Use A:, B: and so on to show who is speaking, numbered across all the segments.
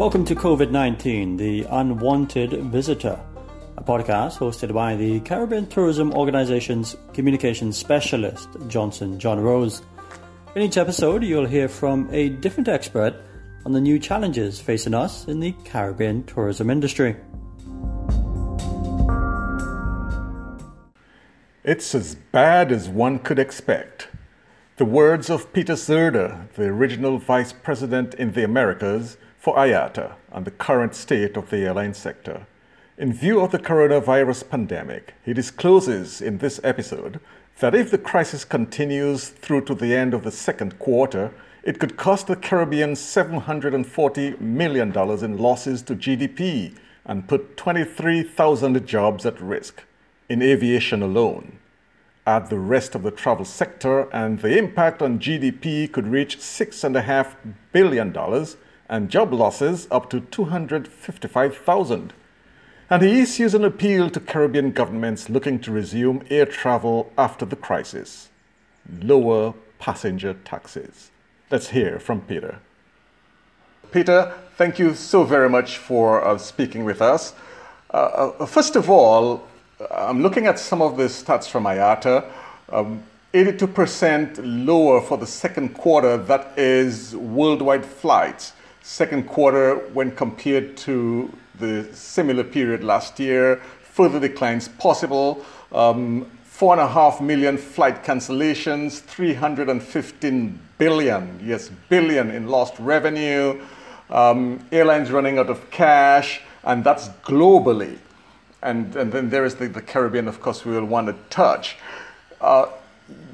A: Welcome to COVID 19, the unwanted visitor, a podcast hosted by the Caribbean Tourism Organization's communications specialist, Johnson John Rose. In each episode, you'll hear from a different expert on the new challenges facing us in the Caribbean tourism industry.
B: It's as bad as one could expect. The words of Peter Cerdá, the original vice president in the Americas, for IATA on the current state of the airline sector. In view of the coronavirus pandemic, he discloses in this episode that if the crisis continues through to the end of the second quarter, it could cost the Caribbean $740 million in losses to GDP and put 23,000 jobs at risk in aviation alone. Add the rest of the travel sector, and the impact on GDP could reach $6.5 billion and job losses up to 255,000. And he issues an appeal to Caribbean governments looking to resume air travel after the crisis. Lower passenger taxes. Let's hear from Peter. Peter, thank you so very much for uh, speaking with us. Uh, uh, first of all, I'm looking at some of the stats from IATA. Um, 82% lower for the second quarter, that is worldwide flights second quarter when compared to the similar period last year. Further declines possible. Um, four and a half million flight cancellations, 315 billion, yes, billion in lost revenue. Um, airlines running out of cash, and that's globally. And, and then there is the, Caribbean, of course, we will want to touch. Uh,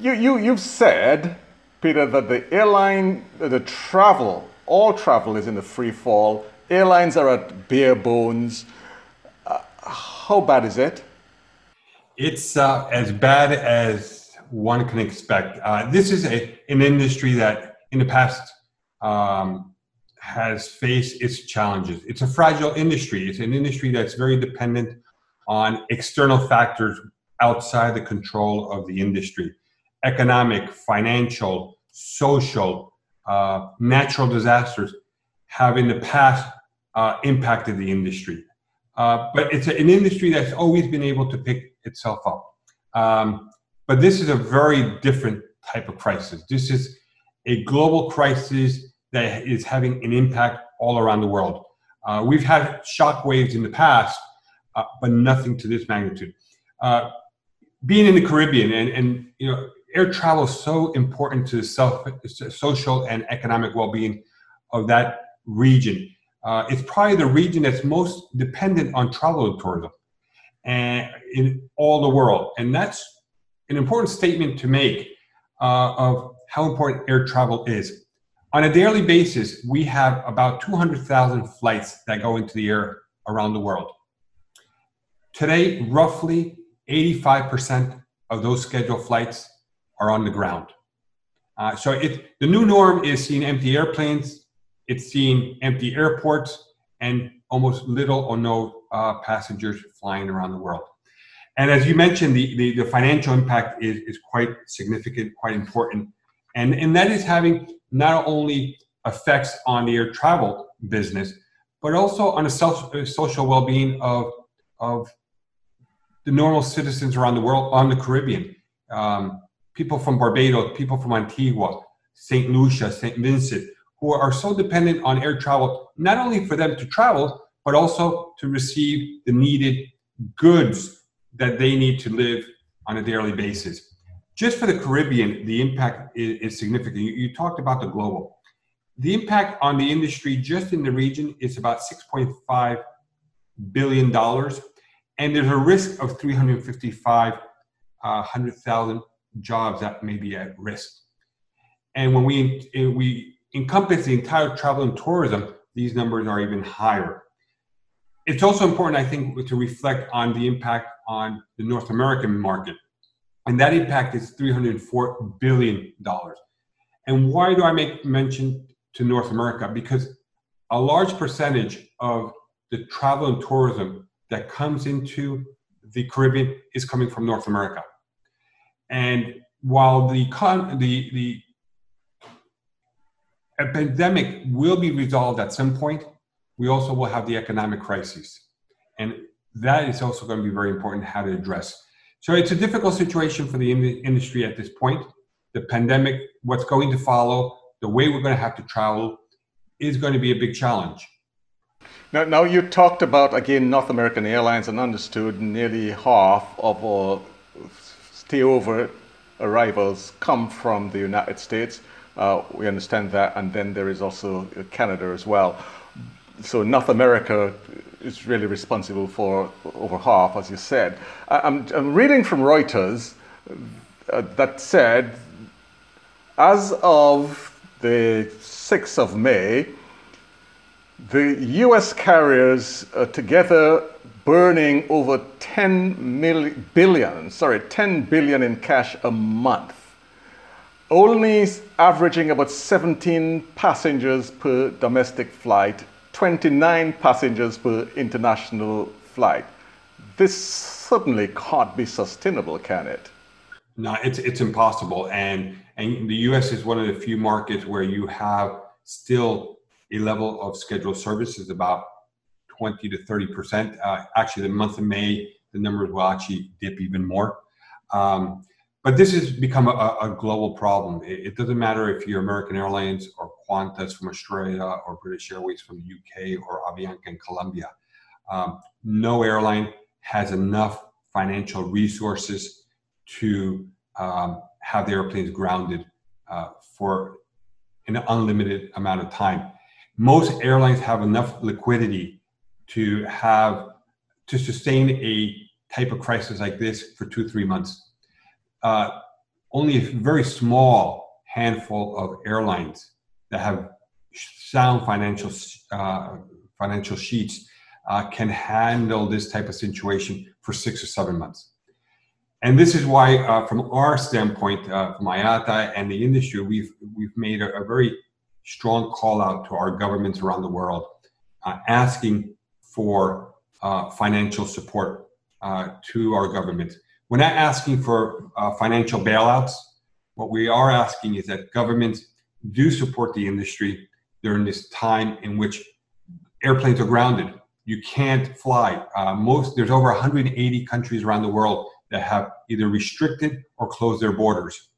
B: you, you, you've said, Peter, that the airline, the travel all travel is in a free fall. Airlines are at bare bones. Uh, how bad is it?
C: It's uh, as bad as one can expect. Uh, this is a, an industry that in the past um, has faced its challenges. It's a fragile industry. It's an industry that's very dependent on external factors outside the control of the industry economic, financial, social, uh, natural disasters have in the past uh, impacted the industry. Uh, but it's an industry that's always been able to pick itself up. Um, but this is a very different type of crisis. This is a global crisis that is having an impact all around the world. Uh, we've had shock waves in the past, uh, but nothing to this magnitude. Uh, being in the Caribbean and, and you know air travel is so important to self, social and economic well-being of that region. Uh, it's probably the region that's most dependent on travel and tourism and in all the world. And that's an important statement to make uh, of how important air travel is. On a daily basis, we have about 200,000 flights that go into the air around the world. Today, roughly 85% of those scheduled flights are on the ground. Uh, so it, the new norm is seeing empty airplanes, it's seeing empty airports, and almost little or no uh, passengers flying around the world. And as you mentioned, the, the, the, financial impact is, is quite significant, quite important. And, and that is having not only effects on the air travel business, but also on the self, uh, social well-being of, of the normal citizens around the world on the Caribbean. Um, people from Barbados, people from Antigua, St. Lucia, St. Vincent, who are so dependent on air travel, not only for them to travel, but also to receive the needed goods that they need to live on a daily basis. Just for the Caribbean, the impact is, is significant. You, you talked about the global. The impact on the industry just in the region is about $6.5 billion, and there's a risk of 355,000 uh, jobs that may be at risk. And when we, we encompass the entire travel and tourism, these numbers are even higher. It's also important, I think, to reflect on the impact on the North American market. And that impact is $304 billion. And why do I make mention to North America? Because a large percentage of the travel and tourism that comes into the Caribbean is coming from North America. And while the, con- the, the epidemic will be resolved at some point, we also will have the economic crisis. And that is also going to be very important how to address. So it's a difficult situation for the in- industry at this point. The pandemic, what's going to follow, the way we're going to have to travel is going to be a big challenge.
B: Now, now you talked about again North American Airlines and understood nearly half of our stayover arrivals come from the United States. Uh, we understand that, and then there is also Canada as well. So North America is really responsible for over half, as you said. I'm, I'm reading from Reuters uh, that said, as of the 6th of May, the US carriers are together burning over 10 million, billion, sorry, 10 billion in cash a month. Only averaging about 17 passengers per domestic flight 29 passengers per international flight. This certainly can't be sustainable, can it?
C: No, it's it's impossible. And and the U.S. is one of the few markets where you have still a level of scheduled services about 20 to 30 percent. Uh, actually, the month of May, the numbers will actually dip even more. Um, but this has become a, a global problem. It, it, doesn't matter if you're American Airlines or Qantas from Australia or British Airways from the UK or Avianca in Colombia. Um, no airline has enough financial resources to um, have the airplanes grounded uh, for an unlimited amount of time. Most airlines have enough liquidity to have to sustain a type of crisis like this for two three months uh, only a very small handful of airlines that have sound financial uh, financial sheets uh, can handle this type of situation for six or seven months. And this is why, uh, from our standpoint, uh, from IATA and the industry, we've we've made a, a very strong call out to our governments around the world, uh, asking for financial support to our governments we're not asking for uh, financial bailouts. What we are asking is that governments do support the industry during this time in which airplanes are grounded. You can't fly. Uh, most there's over 180 countries around the world that have either restricted or closed their borders.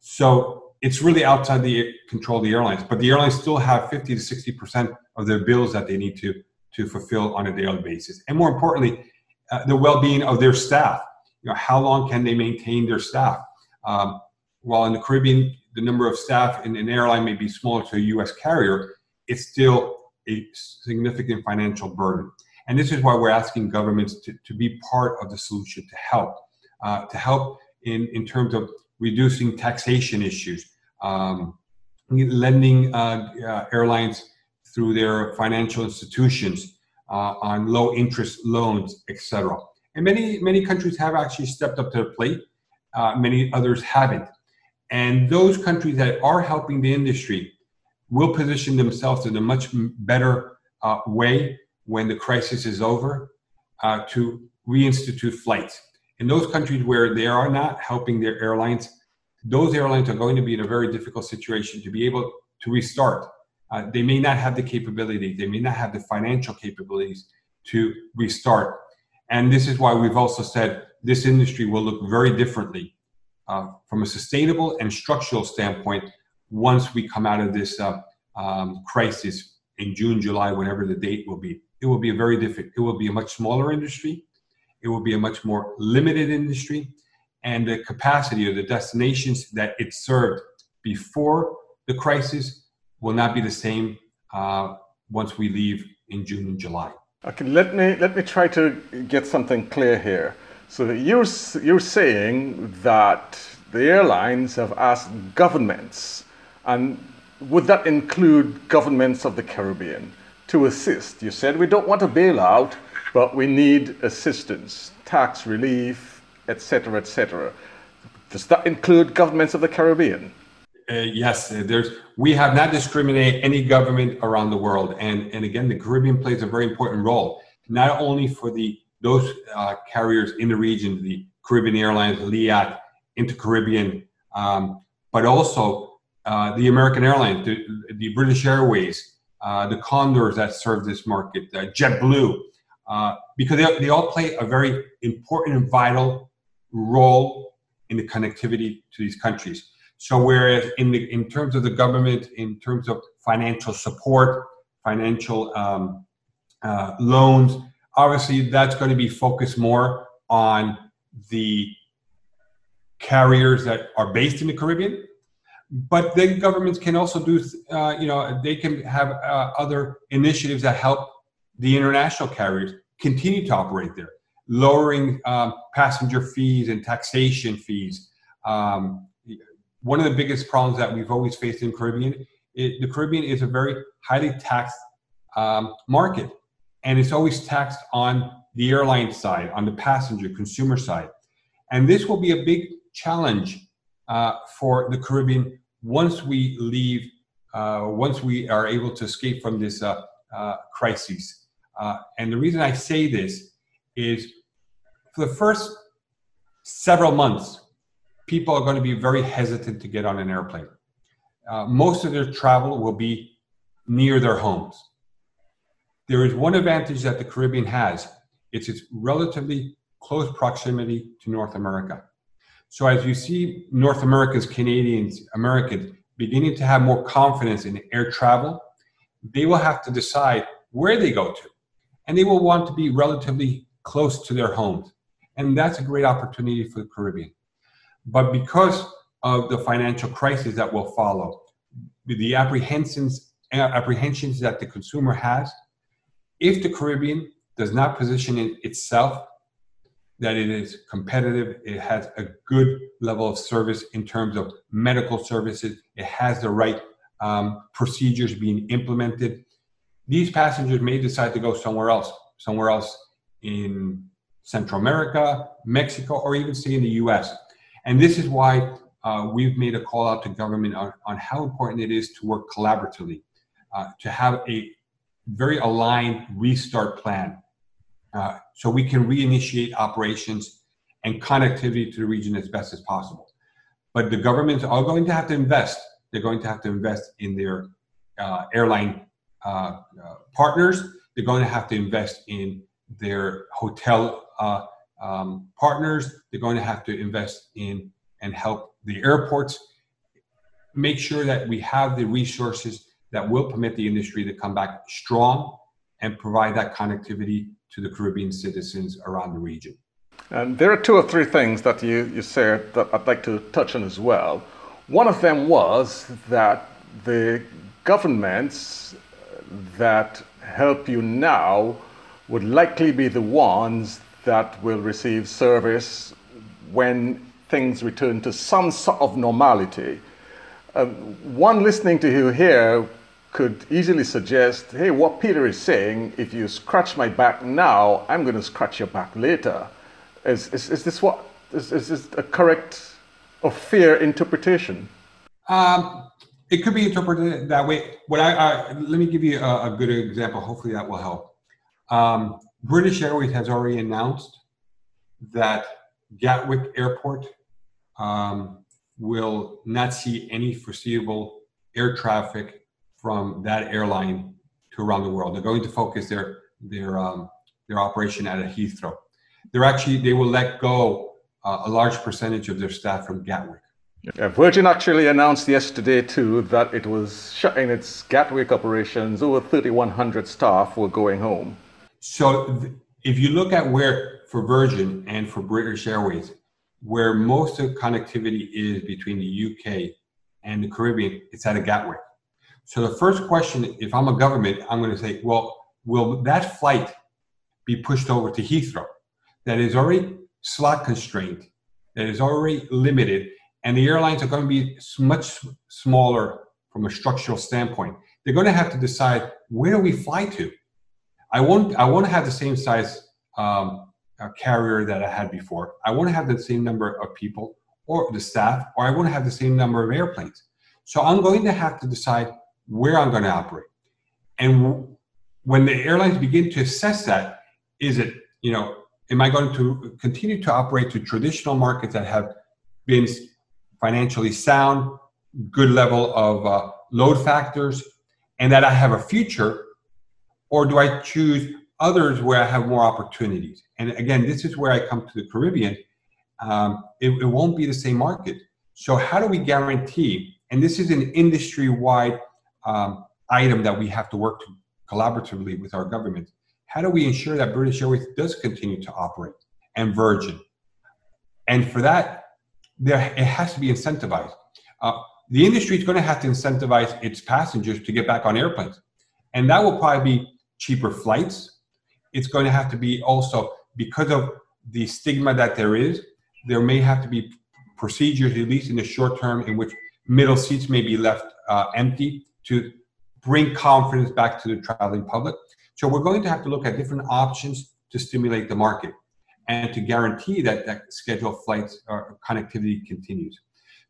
C: So it's really outside the control of the airlines. But the airlines still have 50 to 60 percent of their bills that they need to to fulfill on a daily basis, and more importantly, uh, the well-being of their staff you know, how long can they maintain their staff? Um, while in the Caribbean, the number of staff in an airline may be smaller to a U.S. carrier, it's still a significant financial burden. And this is why we're asking governments to, to be part of the solution to help, uh, to help in, in terms of reducing taxation issues, um, lending uh, uh, airlines through their financial institutions uh, on low interest loans, etc. And many, many countries have actually stepped up to the plate. Uh, many others haven't. And those countries that are helping the industry will position themselves in a much better uh, way when the crisis is over uh, to reinstitute flights. In those countries where they are not helping their airlines, those airlines are going to be in a very difficult situation to be able to restart. Uh, they may not have the capability, they may not have the financial capabilities to restart. And this is why we've also said this industry will look very differently uh, from a sustainable and structural standpoint once we come out of this uh, um, crisis in June, July, whenever the date will be. It will be a very different, it will be a much smaller industry. It will be a much more limited industry. And the capacity or the destinations that it served before the crisis will not be the same uh, once we leave in June and July.
B: Okay, let me let me try to get something clear here. So you're you're saying that the airlines have asked governments, and would that include governments of the Caribbean to assist? You said we don't want a bailout, but we need assistance, tax relief, etc., etc. Does that include governments of the Caribbean?
C: Uh, yes, uh, there's. We have not discriminated any government around the world, and and again, the Caribbean plays a very important role, not only for the those uh, carriers in the region, the Caribbean Airlines, Liat, Intercaribbean, um, but also uh, the American Airlines, the, the, British Airways, uh, the Condors that serve this market, uh, JetBlue, because they, they all play a very important and vital role in the connectivity to these countries. So whereas in the in terms of the government, in terms of financial support, financial um, uh, loans, obviously that's going to be focused more on the carriers that are based in the Caribbean. But then governments can also do, uh, you know, they can have uh, other initiatives that help the international carriers continue to operate there, lowering um, passenger fees and taxation fees. Um, one of the biggest problems that we've always faced in Caribbean, it, the Caribbean is a very highly taxed um, market, and it's always taxed on the airline side, on the passenger consumer side, and this will be a big challenge uh, for the Caribbean once we leave, uh, once we are able to escape from this uh, uh crisis. Uh, and the reason I say this is for the first several months, people are going to be very hesitant to get on an airplane. Uh, most of their travel will be near their homes. There is one advantage that the Caribbean has it's its relatively close proximity to North America. So as you see North Americans, Canadians, Americans beginning to have more confidence in air travel, they will have to decide where they go to and they will want to be relatively close to their homes. And that's a great opportunity for the Caribbean. But because of the financial crisis that will follow, the apprehensions, apprehensions that the consumer has, if the Caribbean does not position it itself that it is competitive, it has a good level of service in terms of medical services, it has the right um, procedures being implemented, these passengers may decide to go somewhere else, somewhere else in Central America, Mexico, or even stay in the US. And this is why uh, we've made a call out to government on, on how important it is to work collaboratively, uh, to have a very aligned restart plan uh, so we can reinitiate operations and connectivity to the region as best as possible. But the governments are going to have to invest. They're going to have to invest in their uh, airline uh, uh, partners. They're going to have to invest in their hotel um, partners. They're going to have to invest in and help the airports. Make sure that we have the resources that will permit the industry to come back strong and provide that connectivity to the Caribbean citizens around the region.
B: And there are two or three things that you, you said that I'd like to touch on as well. One of them was that the governments that help you now would likely be the ones that will receive service when things return to some sort of normality. Uh, one listening to you here could easily suggest hey, what Peter is saying, if you scratch my back now, I'm going to scratch your back later. Is, is, is this what is, is this a correct or fair interpretation?
C: Um, it could be interpreted that way. What I, I let me give you a, a, good example. Hopefully, that will help. Um, British Airways has already announced that Gatwick Airport um, will not see any foreseeable air traffic from that airline to around the world. They're going to focus their their um, their operation at Heathrow. They're actually they will let go uh, a large percentage of their staff from Gatwick.
B: Yeah, Virgin actually announced yesterday too that it was shutting its Gatwick operations. Over 3,100 staff were going home.
C: So, th- if you look at where for Virgin and for British Airways, where most of connectivity is between the UK and the Caribbean, it's at a Gatwick. So the first question, if I'm a government, I'm going to say, well, will that flight be pushed over to Heathrow that is already slot constrained, that is already limited, and the airlines are going to be much smaller from a structural standpoint. They're going to have to decide where do we fly to. I won't. I won't have the same size um, carrier that I had before. I won't have the same number of people or the staff, or I won't have the same number of airplanes. So I'm going to have to decide where I'm going to operate. And when the airlines begin to assess that, is it, you know, am I going to continue to operate to traditional markets that have been financially sound, good level of uh, load factors, and that I have a future, or do I choose others where I have more opportunities? And again, this is where I come to the Caribbean. Um, it, it won't be the same market. So, how do we guarantee? And this is an industry wide um, item that we have to work to collaboratively with our government. How do we ensure that British Airways does continue to operate and Virgin? And for that, there it has to be incentivized. Uh, the industry is going to have to incentivize its passengers to get back on airplanes, and that will probably be cheaper flights. It's going to have to be also because of the stigma that there is. There may have to be procedures, at least in the short term, in which middle seats may be left uh, empty to bring confidence back to the traveling public. So we're going to have to look at different options to stimulate the market and to guarantee that, that scheduled flights or connectivity continues.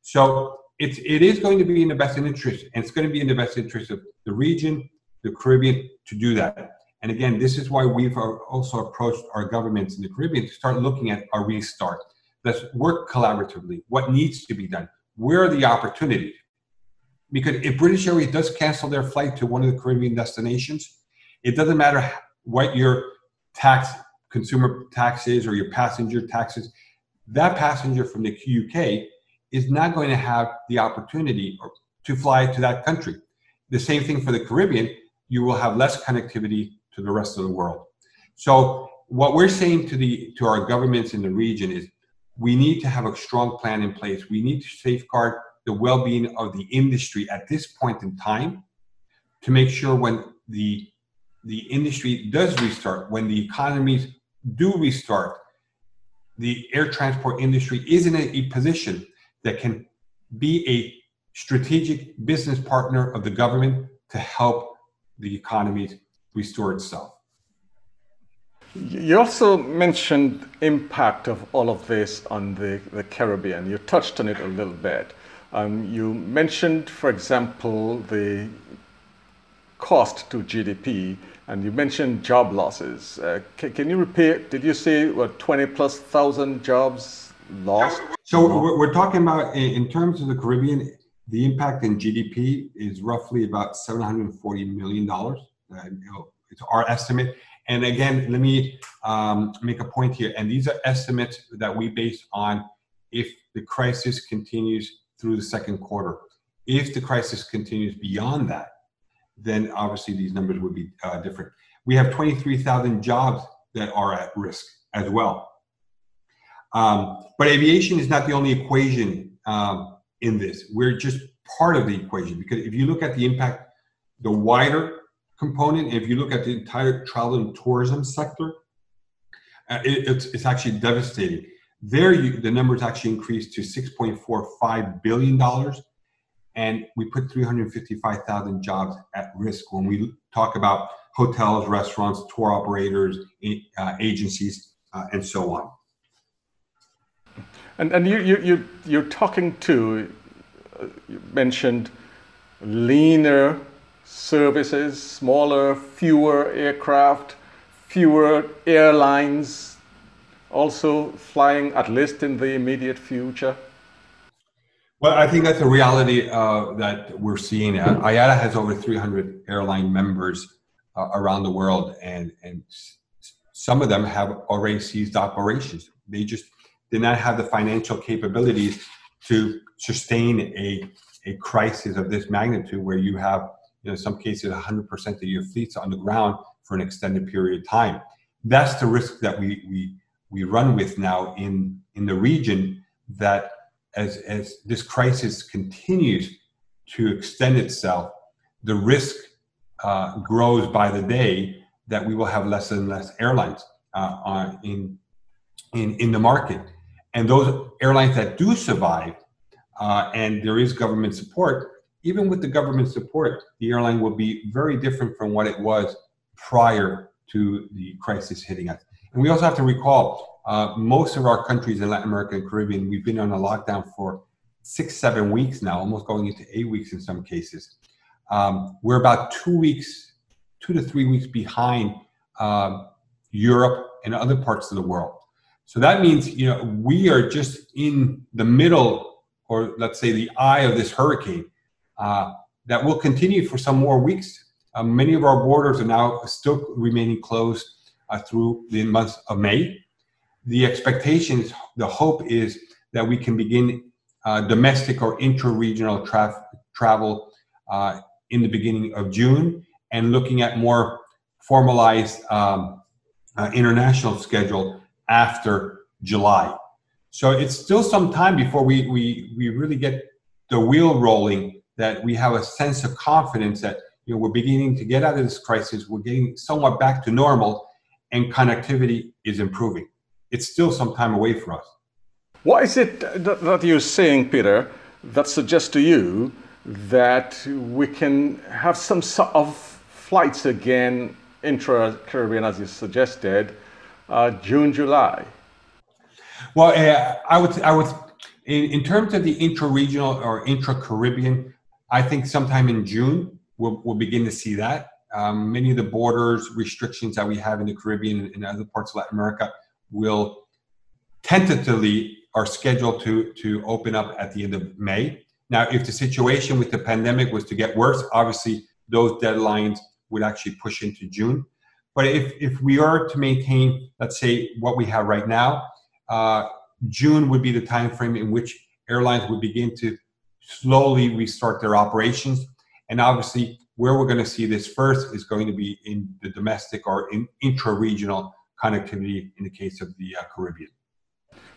C: So it's, it is going to be in the best interest, and it's going to be in the best interest of the region, the Caribbean, to do that. And again, this is why we've also approached our governments in the Caribbean to start looking at a restart. Let's work collaboratively. What needs to be done? Where are the opportunities? Because if British Airways does cancel their flight to one of the Caribbean destinations, it doesn't matter what your tax, consumer taxes or your passenger taxes, that passenger from the UK is not going to have the opportunity to fly to that country. The same thing for the Caribbean, you will have less connectivity to the rest of the world. So what we're saying to the to our governments in the region is we need to have a strong plan in place. We need to safeguard the well-being of the industry at this point in time to make sure when the the industry does restart, when the economies do restart, the air transport industry is in a, a position that can be a strategic business partner of the government to help the economy restore itself.
B: You also mentioned impact of all of this on the, the Caribbean. You touched on it a little bit. Um, you mentioned, for example, the cost to GDP, and you mentioned job losses. Uh, can, can, you repeat? Did you say what 20 plus thousand jobs lost?
C: So we're talking about in terms of the Caribbean, the impact in GDP is roughly about 740 million dollars. Uh, it's our estimate. And again, let me um, make a point here. And these are estimates that we base on if the crisis continues through the second quarter. If the crisis continues beyond that, then obviously these numbers would be uh, different. We have 23,000 jobs that are at risk as well. Um, but aviation is not the only equation um, in this. We're just part of the equation because if you look at the impact, the wider component, if you look at the entire travel and tourism sector, uh, it, it's, it's actually devastating. There, you, the numbers actually increased to $6.45 billion, and we put 355,000 jobs at risk when we talk about hotels, restaurants, tour operators, uh, agencies, uh, and so on.
B: And, and you, you, you, you're talking to, uh, you mentioned leaner services, smaller, fewer aircraft, fewer airlines also flying at least in the immediate future?
C: Well, I think that's a reality uh, that we're seeing. Uh, IATA has over 300 airline members uh, around the world, and, and some of them have already ceased operations. They just did not have the financial capabilities to sustain a, a crisis of this magnitude where you have, you know, in some cases, 100% of your fleets on the ground for an extended period of time. That's the risk that we, we, we run with now in, in the region that as, as this crisis continues to extend itself, the risk uh, grows by the day that we will have less and less airlines uh, in, in, in the market. And those airlines that do survive, uh, and there is government support, even with the government support, the airline will be very different from what it was prior to the crisis hitting us. And we also have to recall uh, most of our countries in Latin America and Caribbean, we've been on a lockdown for six, seven weeks now, almost going into eight weeks in some cases. Um, we're about two weeks, two to three weeks behind uh, Europe and other parts of the world. So that means, you know, we are just in the middle, or let's say the eye of this hurricane. Uh, that will continue for some more weeks. Uh, many of our borders are now still remaining closed uh, through the month of May. The expectations, the hope is that we can begin uh, domestic or intra-regional tra- travel uh, in the beginning of June and looking at more formalized um, uh, international schedule after July. So it's still some time before we, we, we really get the wheel rolling that we have a sense of confidence that you know, we're beginning to get out of this crisis, we're getting somewhat back to normal, and connectivity is improving. It's still some time away for us.
B: What is it that you're saying, Peter, that suggests to you that we can have some sort of flights again intra Caribbean, as you suggested, uh, June, July?
C: Well, uh, I would, I would, in, in terms of the intra-regional or intra-Caribbean, I think sometime in June we'll, we'll begin to see that. Um, many of the borders restrictions that we have in the Caribbean and other parts of Latin America will tentatively are scheduled to to open up at the end of May. Now, if the situation with the pandemic was to get worse, obviously those deadlines would actually push into June. But if, if we are to maintain, let's say, what we have right now, uh, June would be the time frame in which airlines would begin to slowly restart their operations. And obviously, where we're going to see this first is going to be in the domestic or in intra-regional connectivity in the case of the uh, Caribbean.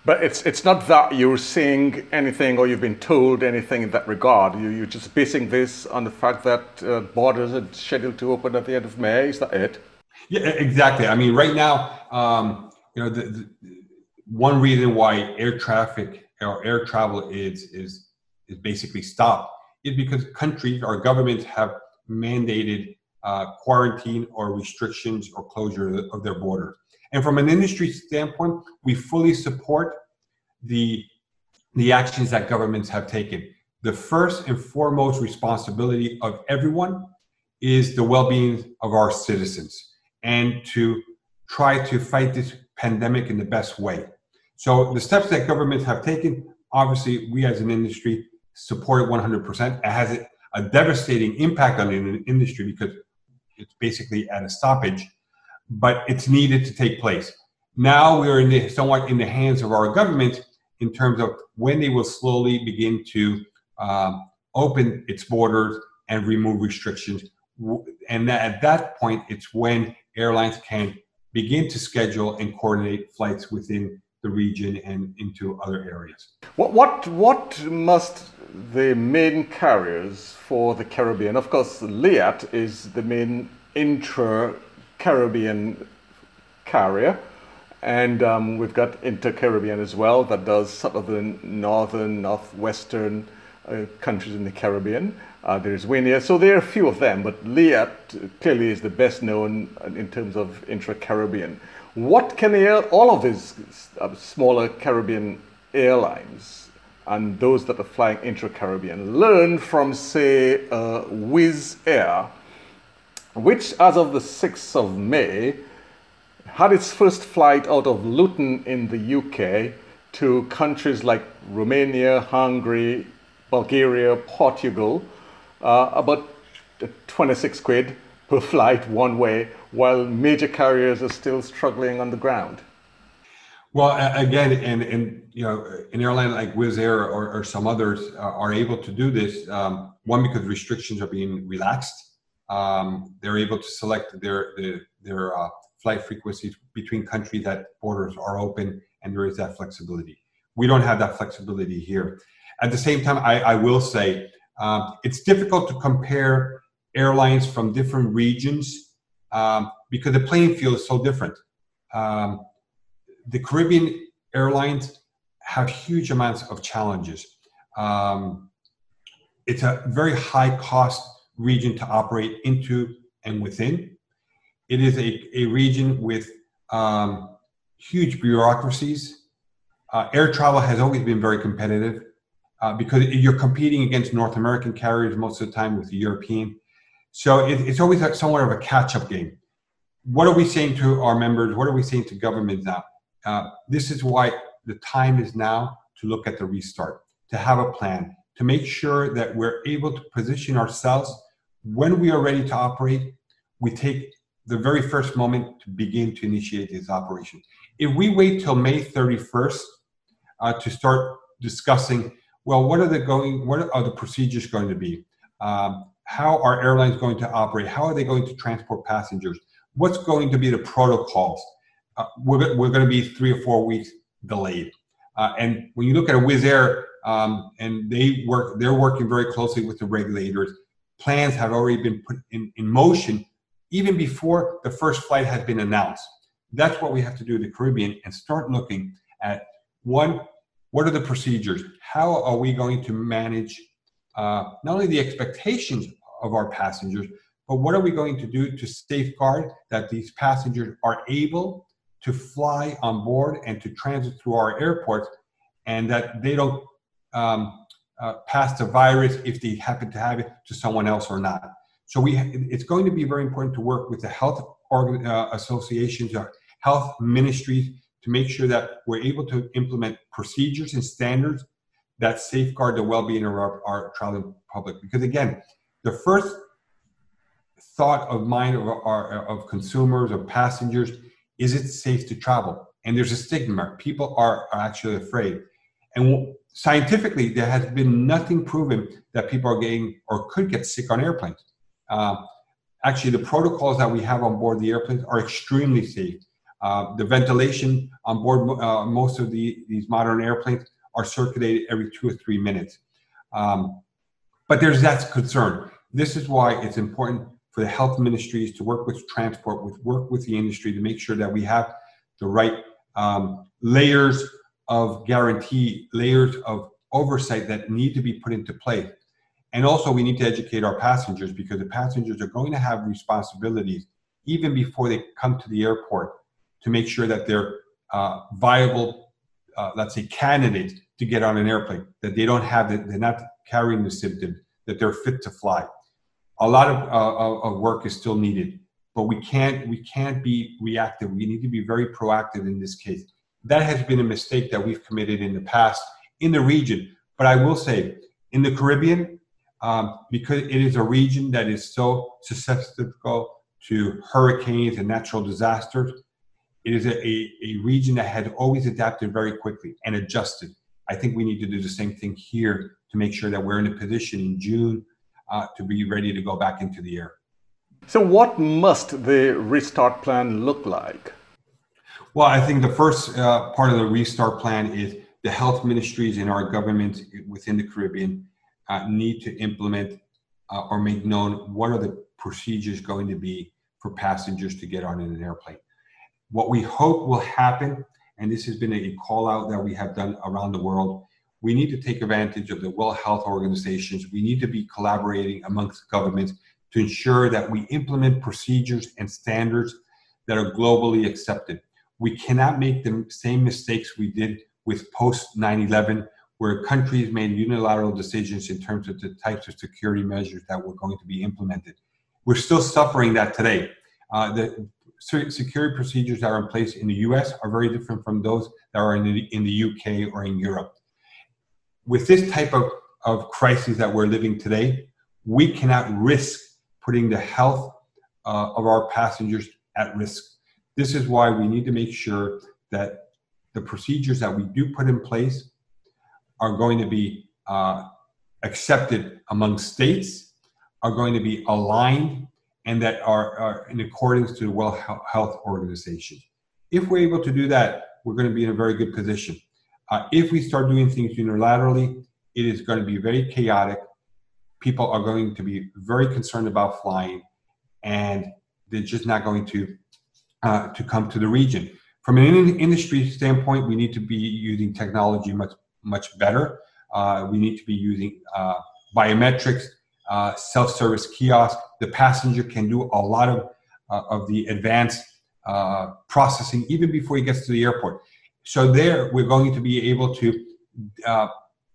B: But it's, it's not that you're seeing anything or you've been told anything in that regard. You, you're just basing this on the fact that uh, borders are scheduled to open at the end of May. Is that it?
C: Yeah, exactly. I mean, right now, um, you know, the, the, one reason why air traffic or air travel is is is basically stopped is because countries or governments have mandated uh, quarantine or restrictions or closure of their borders. And from an industry standpoint, we fully support the, the actions that governments have taken. The first and foremost responsibility of everyone is the well being of our citizens and to try to fight this pandemic in the best way. So, the steps that governments have taken, obviously, we as an industry support it 100%. It has a devastating impact on the industry because it's basically at a stoppage but it's needed to take place. Now we're in the, somewhat in the hands of our government in terms of when they will slowly begin to um, open its borders and remove restrictions. And at that point, it's when airlines can begin to schedule and coordinate flights within the region and into other areas.
B: What, what, what must the main carriers for the Caribbean, of course, Liat is the main intra Caribbean carrier. And um, we've got Inter-Caribbean as well that does sort of the northern, northwestern uh, countries in the Caribbean. Uh, there's Winair, so there are a few of them, but Liat clearly is the best known in terms of intra-Caribbean. What can air, all of these uh, smaller Caribbean airlines and those that are flying intra-Caribbean learn from, say, uh, Wizz Air, which as of the 6th of May had its first flight out of Luton in the UK to countries like Romania, Hungary, Bulgaria, Portugal, uh, about 26 quid per flight one way, while major carriers are still struggling on the ground.
C: Well, again, and, and you know, an airline like Wizz Air or, or some others are able to do this. Um, one because restrictions are being relaxed, um, they're able to select their their, their uh, flight frequencies between countries that borders are open, and there is that flexibility. We don't have that flexibility here. At the same time, I, I will say um, it's difficult to compare airlines from different regions um, because the playing field is so different. Um, the Caribbean airlines have huge amounts of challenges. Um, it's a very high cost region to operate into and within. It is a, a region with um, huge bureaucracies. Uh, air travel has always been very competitive uh, because you're competing against North American carriers most of the time with the European. So it, it's always a, somewhat of a catch up game. What are we saying to our members? What are we saying to governments now? Uh, this is why the time is now to look at the restart, to have a plan, to make sure that we're able to position ourselves when we are ready to operate. We take the very first moment to begin to initiate this operation. If we wait till May 31st uh, to start discussing, well, what are the going, what are the procedures going to be? Um, how are airlines going to operate? How are they going to transport passengers? What's going to be the protocols? Uh, we're, we're going to be three or four weeks delayed. Uh, and when you look at a Wizz Air, um, and they work, they're working very closely with the regulators. Plans have already been put in, in motion even before the first flight has been announced. That's what we have to do in the Caribbean and start looking at one, what are the procedures? How are we going to manage uh, not only the expectations of our passengers, but what are we going to do to safeguard that these passengers are able to fly on board and to transit through our airports and that they don't um, uh, pass the virus if they happen to have it to someone else or not. So we, it's going to be very important to work with the health organ, uh, associations, or health ministries to make sure that we're able to implement procedures and standards that safeguard the well-being of our, our traveling public. Because again, the first thought of mind of, our, of consumers, of passengers, is it safe to travel? And there's a stigma. People are, are actually afraid. And scientifically, there has been nothing proven that people are getting or could get sick on airplanes. Uh, actually, the protocols that we have on board the airplanes are extremely safe. Uh, the ventilation on board uh, most of the, these modern airplanes are circulated every two or three minutes. Um, but there's that concern. This is why it's important for the health ministries to work with transport, with work with the industry to make sure that we have the right um, layers of guarantee, layers of oversight that need to be put into place. And also, we need to educate our passengers because the passengers are going to have responsibilities even before they come to the airport to make sure that they're uh, viable, uh, let's say, candidates to get on an airplane, that they don't have, that they're not carrying the symptoms, that they're fit to fly. A lot of, uh, of work is still needed, but we can't, we can't be reactive. We need to be very proactive in this case that has been a mistake that we've committed in the past in the region. But I will say, in the Caribbean, um, because it is a region that is so susceptible to hurricanes and natural disasters, it is a, a, a region that had always adapted very quickly and adjusted. I think we need to do the same thing here to make sure that we're in a position in June uh, to be ready to go back into the air.
B: So, what must the restart plan look like?
C: Well, I think the first uh, part of the restart plan is the health ministries in our government within the Caribbean uh, need to implement uh, or make known what are the procedures going to be for passengers to get on in an airplane. What we hope will happen, and this has been a call out that we have done around the world, we need to take advantage of the World Health Organizations. We need to be collaborating amongst governments to ensure that we implement procedures and standards that are globally accepted we cannot make the same mistakes we did with post 9 11, where countries made unilateral decisions in terms of the types of security measures that were going to be implemented. We're still suffering that today. Uh, the security procedures that are in place in the US are very different from those that are in the, in the UK or in Europe. With this type of, of crisis that we're living today, we cannot risk putting the health uh, of our passengers at risk. This is why we need to make sure that the procedures that we do put in place are going to be uh, accepted among states, are going to be aligned, and that are, are in accordance to the World Health Organization. If we're able to do that, we're going to be in a very good position. Uh, if we start doing things unilaterally, it is going to be very chaotic. People are going to be very concerned about flying, and they're just not going to uh, to come to the region. From an in- industry standpoint, we need to be using technology much much better. Uh, we need to be using uh, biometrics, uh, self-service kiosk. The passenger can do a lot of uh, of the advanced uh, processing even before he gets to the airport. So there, we're going to be able to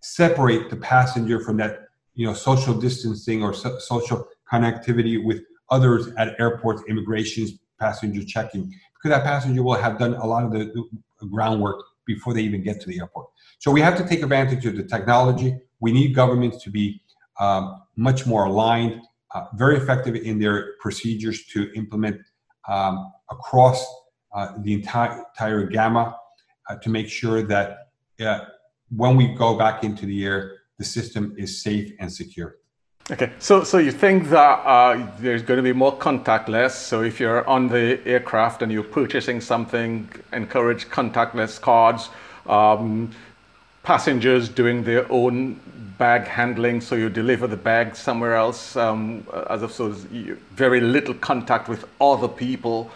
C: separate the passenger from that you know social distancing or so- social connectivity with others at airports, immigrations, passenger checking because that passenger will have done a lot of the groundwork before they even get to the airport. So we have to take advantage of the technology. We need governments to be um, much more aligned, uh, very effective in their procedures to implement um, across uh, the entire, entire gamma uh, to make sure that uh, when we go back into the air, the system is safe and secure.
B: Okay, so so you think that uh, there's going to be more contactless? So if you're on the aircraft and you're purchasing something, encourage contactless cards. Um, passengers doing their own bag handling, so you deliver the bag somewhere else, um, as of so very little contact with other people.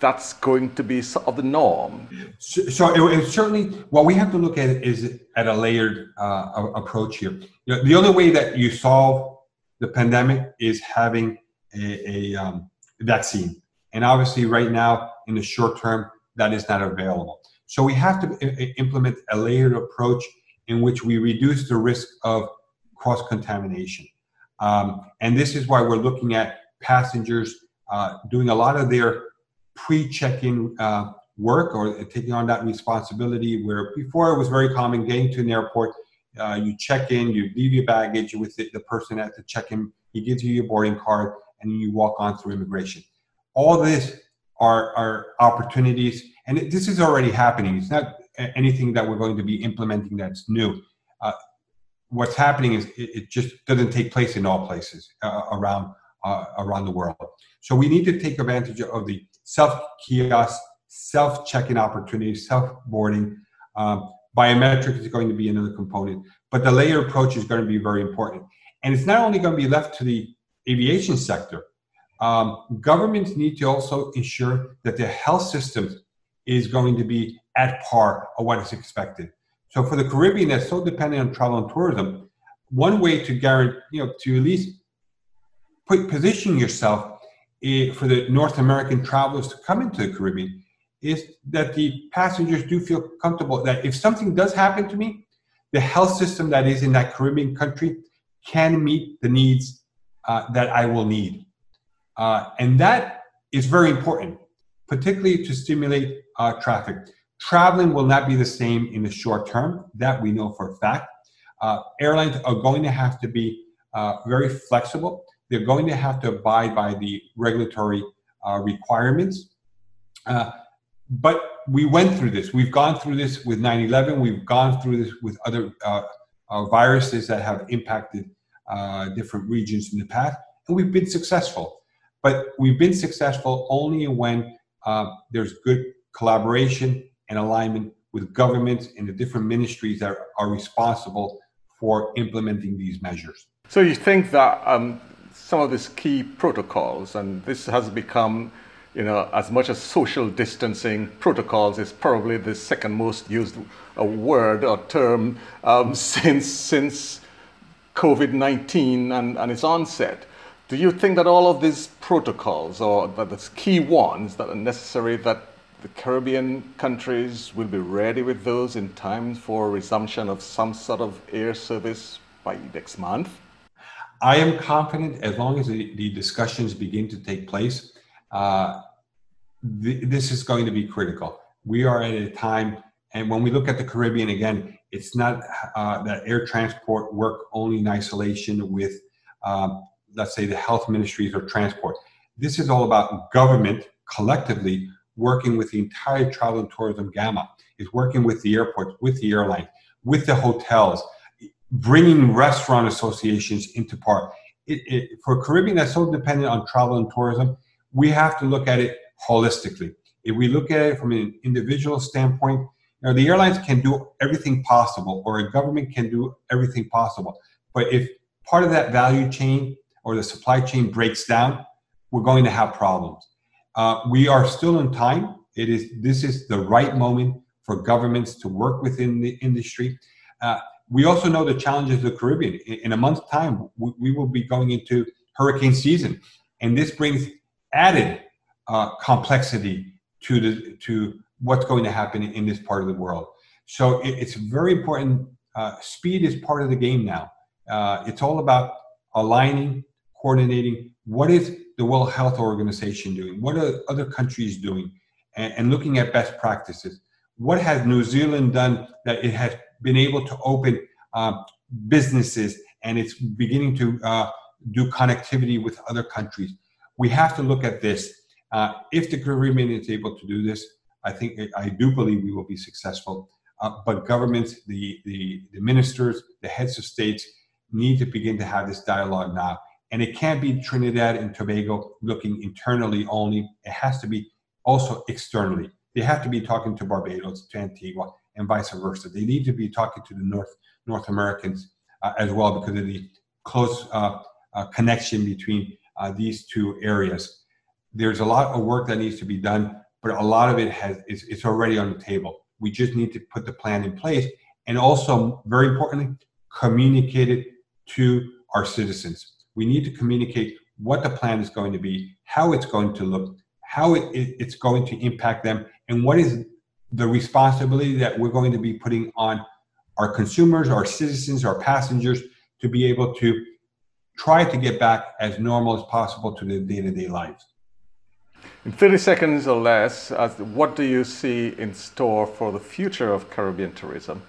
B: that's going to be sort of the norm.
C: So, so it, it certainly what we have to look at is at a layered uh, approach here. You know, the only way that you solve the pandemic is having a, a um, vaccine, and obviously, right now in the short term, that is not available. So we have to implement a layered approach in which we reduce the risk of cross contamination. Um, and this is why we're looking at passengers uh, doing a lot of their pre check in uh, work or taking on that responsibility where before it was very common getting to an airport, uh, you check in, you leave your baggage with the, the person at the check in, he gives you your boarding card, and you walk on through immigration. All this are, are opportunities and it, this is already happening. It's not anything that we're going to be implementing that's new. Uh, what's happening is it, it, just doesn't take place in all places uh, around uh, around the world. So we need to take advantage of the self kiosk, self check-in opportunities, self boarding. Um, biometric is going to be another component, but the layer approach is going to be very important. And it's not only going to be left to the aviation sector. Um, governments need to also ensure that their health systems is going to be at par of what is expected. So for the Caribbean, that's so dependent on travel and tourism, one way to guarantee, you know, to at least put position yourself eh, for the North American travelers to come into the Caribbean is that the passengers do feel comfortable that if something does happen to me, the health system that is in that Caribbean country can meet the needs uh, that I will need. Uh, and that is very important particularly to stimulate uh, traffic. Traveling will not be the same in the short term, that we know for a fact. Uh, airlines are going to have to be uh, very flexible. They're going to have to abide by the regulatory uh, requirements. Uh, but we went through this. We've gone through this with 9 11. We've gone through this with other uh, viruses that have impacted different regions in the past, and we've been successful. But we've been successful only when uh, there's good collaboration and alignment with governments and the different ministries that are responsible for implementing these measures.
B: So you think that um, some of these key protocols, and this has become, you know, as much as social distancing protocols is probably the second most used uh, word or term um, since since COVID nineteen and, and its onset. Do you think that all of these protocols, or the key ones that are necessary, that the Caribbean countries will be ready with those in time for resumption of some sort of air service by next month?
C: I am confident as long as the, the discussions begin to take place, uh, th- this is going to be critical. We are at a time, and when we look at the Caribbean again, it's not uh, that air transport work only in isolation with um, let's say the health ministries or transport. This is all about government collectively working with the entire travel and tourism gamma, is working with the airports, with the airlines, with the hotels, bringing restaurant associations into part. It, it, for Caribbean that's so dependent on travel and tourism, we have to look at it holistically. If we look at it from an individual standpoint, you know, the airlines can do everything possible, or a government can do everything possible. But if part of that value chain or the supply chain breaks down, we're going to have problems. Uh, we are still in time. It is this is the right moment for governments to work within the industry. Uh, we also know the challenges of the Caribbean. In, in a month's time, we, we, will be going into hurricane season, and this brings added uh, complexity to the to what's going to happen in this part of the world. So it, it's very important. Uh, speed is part of the game now. Uh, it's all about aligning coordinating what is the World Health Organization doing, what are other countries doing, and, and looking at best practices. What has New Zealand done that it has been able to open um, businesses and it's beginning to uh, do connectivity with other countries. We have to look at this. Uh, if the Caribbean is able to do this, I think I do believe we will be successful. Uh, but governments, the, the, the ministers, the heads of states need to begin to have this dialogue now. And it can't be Trinidad and Tobago looking internally only. It has to be also externally. They have to be talking to Barbados, to Antigua, and vice versa. They need to be talking to the North North Americans uh, as well because of the close uh, uh, connection between uh, these two areas. There's a lot of work that needs to be done, but a lot of it has is it's already on the table. We just need to put the plan in place, and also very importantly, communicate it to our citizens. We need to communicate what the plan is going to be, how it's going to look, how it, it, it's going to impact them, and what is the responsibility that we're going to be putting on our consumers, our citizens, our passengers to be able to try to get back as normal as possible to their day-to-day lives.
B: In 30 seconds or less, what do you see in store for the future of Caribbean tourism?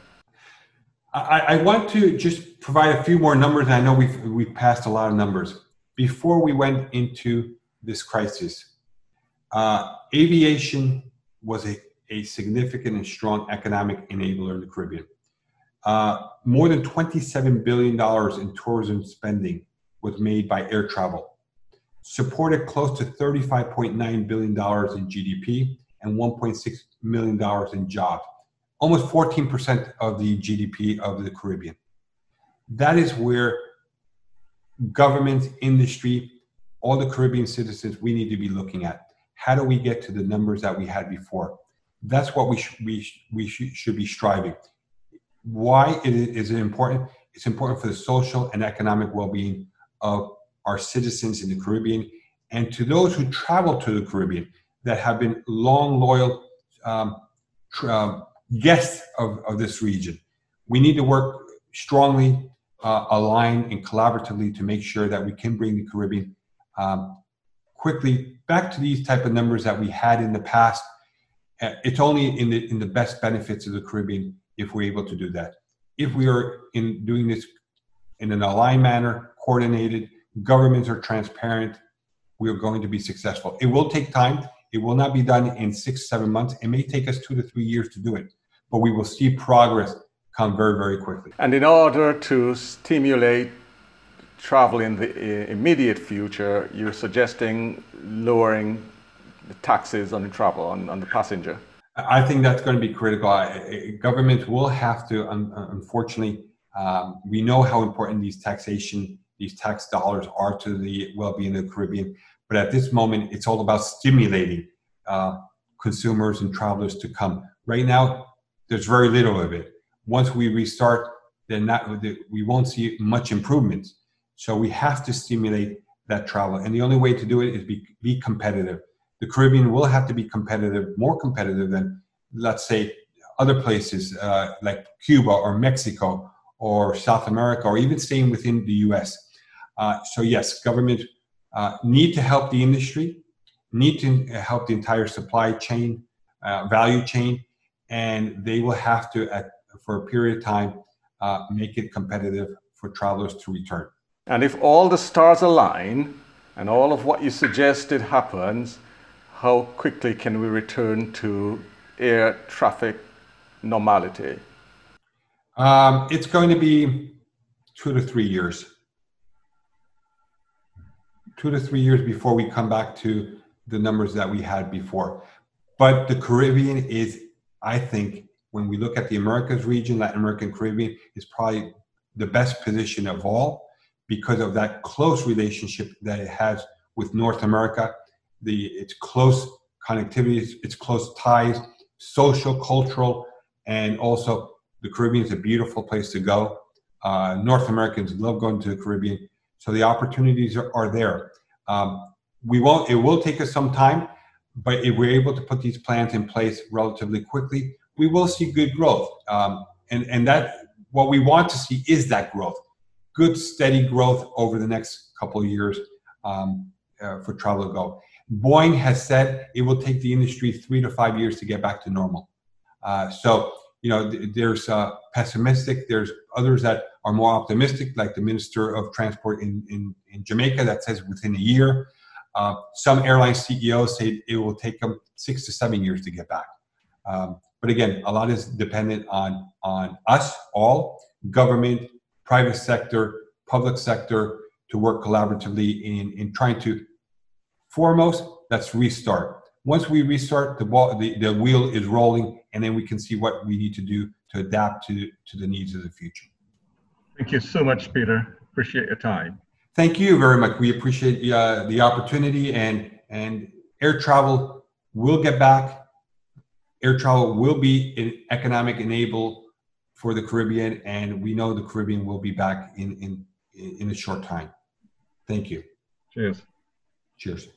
C: I, I, want to just provide a few more numbers. I know we've, we've passed a lot of numbers. Before we went into this crisis, uh, aviation was a, a significant and strong economic enabler in the Caribbean. Uh, more than $27 billion in tourism spending was made by air travel, supported close to $35.9 billion in GDP and $1.6 million in jobs, almost 14% of the GDP of the Caribbean. That is where government, industry, all the Caribbean citizens, we need to be looking at. How do we get to the numbers that we had before? That's what we, sh- we, sh- we sh- should be striving. Why is it important? It's important for the social and economic well-being of our citizens in the Caribbean and to those who travel to the Caribbean that have been long, loyal um, uh, guests of, of this region. We need to work strongly, uh, aligned, and collaboratively to make sure that we can bring the Caribbean um, quickly back to these type of numbers that we had in the past. Uh, it's only in the in the best benefits of the Caribbean if we're able to do that. If we are in doing this in an aligned manner, coordinated, governments are transparent, we are going to be successful. It will take time. It will not be done in six, seven months. It may take us two to three years to do it, but we will see progress come very, very quickly.
B: And in order to stimulate travel in the immediate future, you're suggesting lowering the taxes on travel, on, on the passenger?
C: I think that's going to be critical. Governments will have to, unfortunately, um, we know how important these taxation, these tax dollars are to the well-being of the Caribbean. But at this moment, it's all about stimulating uh, consumers and travelers to come. Right now, there's very little of it. Once we restart, then that, we won't see much improvement. So we have to stimulate that travel, and the only way to do it is be, be competitive the Caribbean will have to be competitive, more competitive than, let's say, other places uh, like Cuba or Mexico or South America or even staying within the U.S. Uh, so yes, government uh, need to help the industry, need to help the entire supply chain, uh, value chain, and they will have to, at, for a period of time, uh, make it competitive for travelers to return.
B: And if all the stars align and all of what you suggested happens, how quickly can we return to air traffic normality?
C: Um, it's going to be two to three years. Two to three years before we come back to the numbers that we had before. But the Caribbean is, I think, when we look at the Americas region, Latin American Caribbean is probably the best position of all because of that close relationship that it has with North America the its close connectivity, its, close ties, social, cultural, and also the Caribbean is a beautiful place to go. Uh, North Americans love going to the Caribbean, so the opportunities are, are there. Um, we won't. It will take us some time, but if we're able to put these plans in place relatively quickly, we will see good growth. Um, and and that what we want to see is that growth, good steady growth over the next couple of years um, uh, for Travel Go. Boeing has said it will take the industry three to five years to get back to normal. Uh, so, you know, th- there's uh, pessimistic, there's others that are more optimistic, like the Minister of Transport in, in, in Jamaica that says within a year. Uh, some airline CEOs say it will take them six to seven years to get back. Um, but again, a lot is dependent on, on us all, government, private sector, public sector, to work collaboratively in, in trying to, foremost, let's restart. Once we restart, the, ball, the, the wheel is rolling, and then we can see what we need to do to adapt to, to the needs of the future.
B: Thank you so much, Peter. Appreciate your time.
C: Thank you very much. We appreciate uh, the opportunity, and and air travel will get back. Air travel will be an economic enable for the Caribbean, and we know the Caribbean will be back in in in a short time. Thank you.
B: Cheers.
C: Cheers.